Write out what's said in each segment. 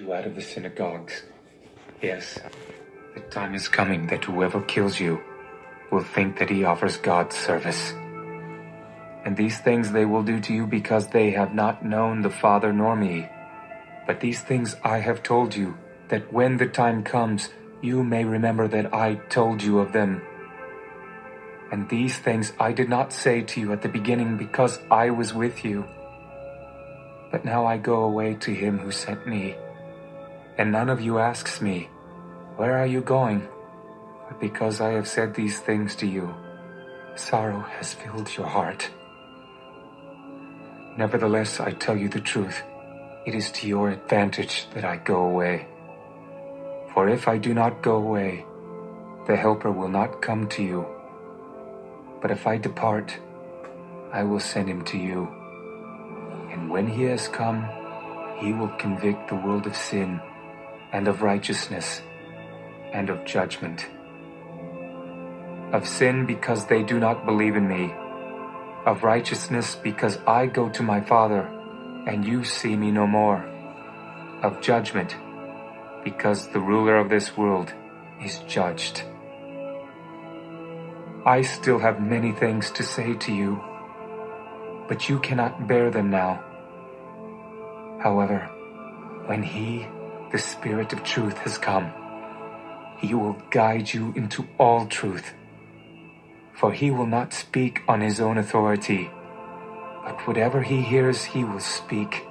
you out of the synagogues. Yes, the time is coming that whoever kills you will think that he offers God service. And these things they will do to you because they have not known the Father nor me. But these things I have told you, that when the time comes, you may remember that I told you of them. And these things I did not say to you at the beginning because I was with you. But now I go away to him who sent me. And none of you asks me, Where are you going? But because I have said these things to you, sorrow has filled your heart. Nevertheless, I tell you the truth. It is to your advantage that I go away. For if I do not go away, the Helper will not come to you. But if I depart, I will send him to you. And when he has come, he will convict the world of sin and of righteousness and of judgment. Of sin because they do not believe in me. Of righteousness because I go to my Father and you see me no more. Of judgment because the ruler of this world is judged. I still have many things to say to you, but you cannot bear them now. However, when He, the Spirit of truth, has come, He will guide you into all truth. For He will not speak on His own authority, but whatever He hears, He will speak,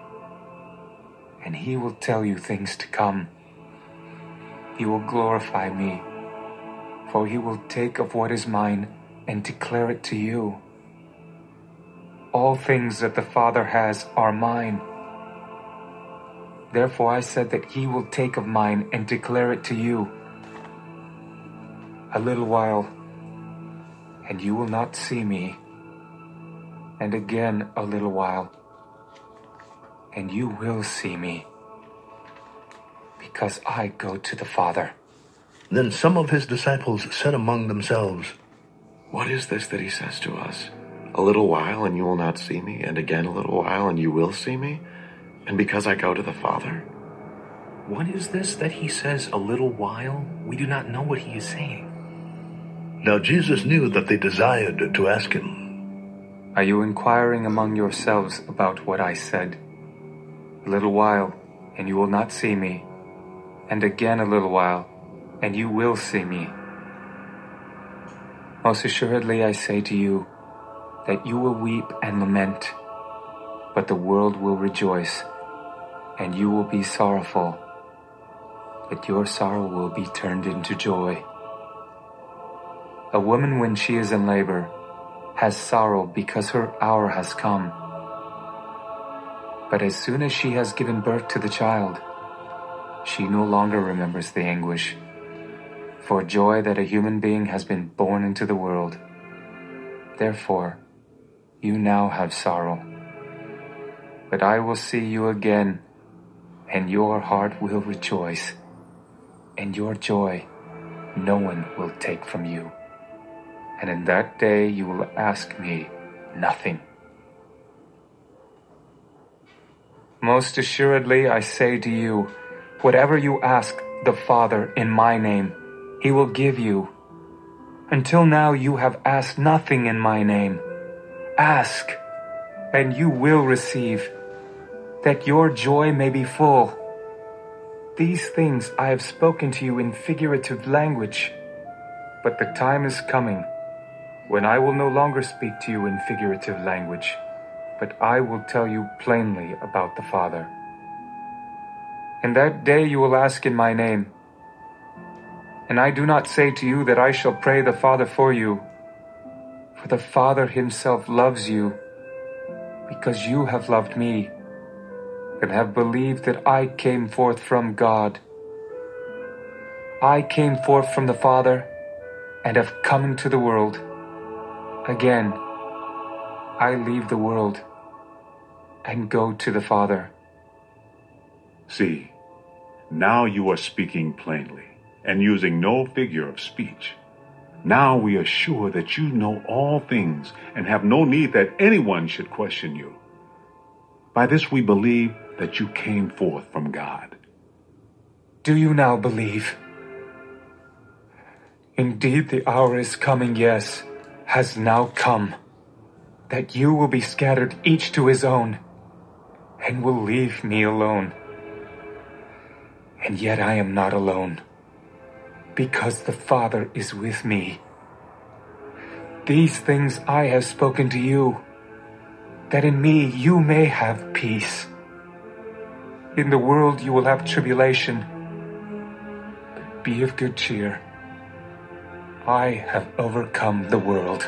and He will tell you things to come. He will glorify me, for He will take of what is mine and declare it to you. All things that the Father has are mine. Therefore I said that he will take of mine and declare it to you. A little while, and you will not see me. And again a little while, and you will see me. Because I go to the Father. Then some of his disciples said among themselves, What is this that he says to us? A little while, and you will not see me, and again a little while, and you will see me? And because I go to the Father? What is this that he says, a little while? We do not know what he is saying. Now Jesus knew that they desired to ask him, Are you inquiring among yourselves about what I said? A little while, and you will not see me, and again a little while, and you will see me. Most assuredly I say to you, that you will weep and lament, but the world will rejoice, and you will be sorrowful, but your sorrow will be turned into joy. A woman, when she is in labor, has sorrow because her hour has come. But as soon as she has given birth to the child, she no longer remembers the anguish for joy that a human being has been born into the world. Therefore, you now have sorrow. But I will see you again, and your heart will rejoice, and your joy no one will take from you. And in that day you will ask me nothing. Most assuredly I say to you, whatever you ask the Father in my name, he will give you. Until now you have asked nothing in my name. Ask, and you will receive, that your joy may be full. These things I have spoken to you in figurative language, but the time is coming when I will no longer speak to you in figurative language, but I will tell you plainly about the Father. In that day you will ask in my name, and I do not say to you that I shall pray the Father for you, for the Father himself loves you, because you have loved me, and have believed that I came forth from God. I came forth from the Father, and have come into the world. Again, I leave the world, and go to the Father. See, now you are speaking plainly, and using no figure of speech. Now we are sure that you know all things and have no need that anyone should question you. By this we believe that you came forth from God. Do you now believe? Indeed, the hour is coming, yes, has now come, that you will be scattered each to his own, and will leave me alone. And yet I am not alone, because the Father is with me. These things I have spoken to you, that in me you may have peace. In the world you will have tribulation, but be of good cheer. I have overcome the world.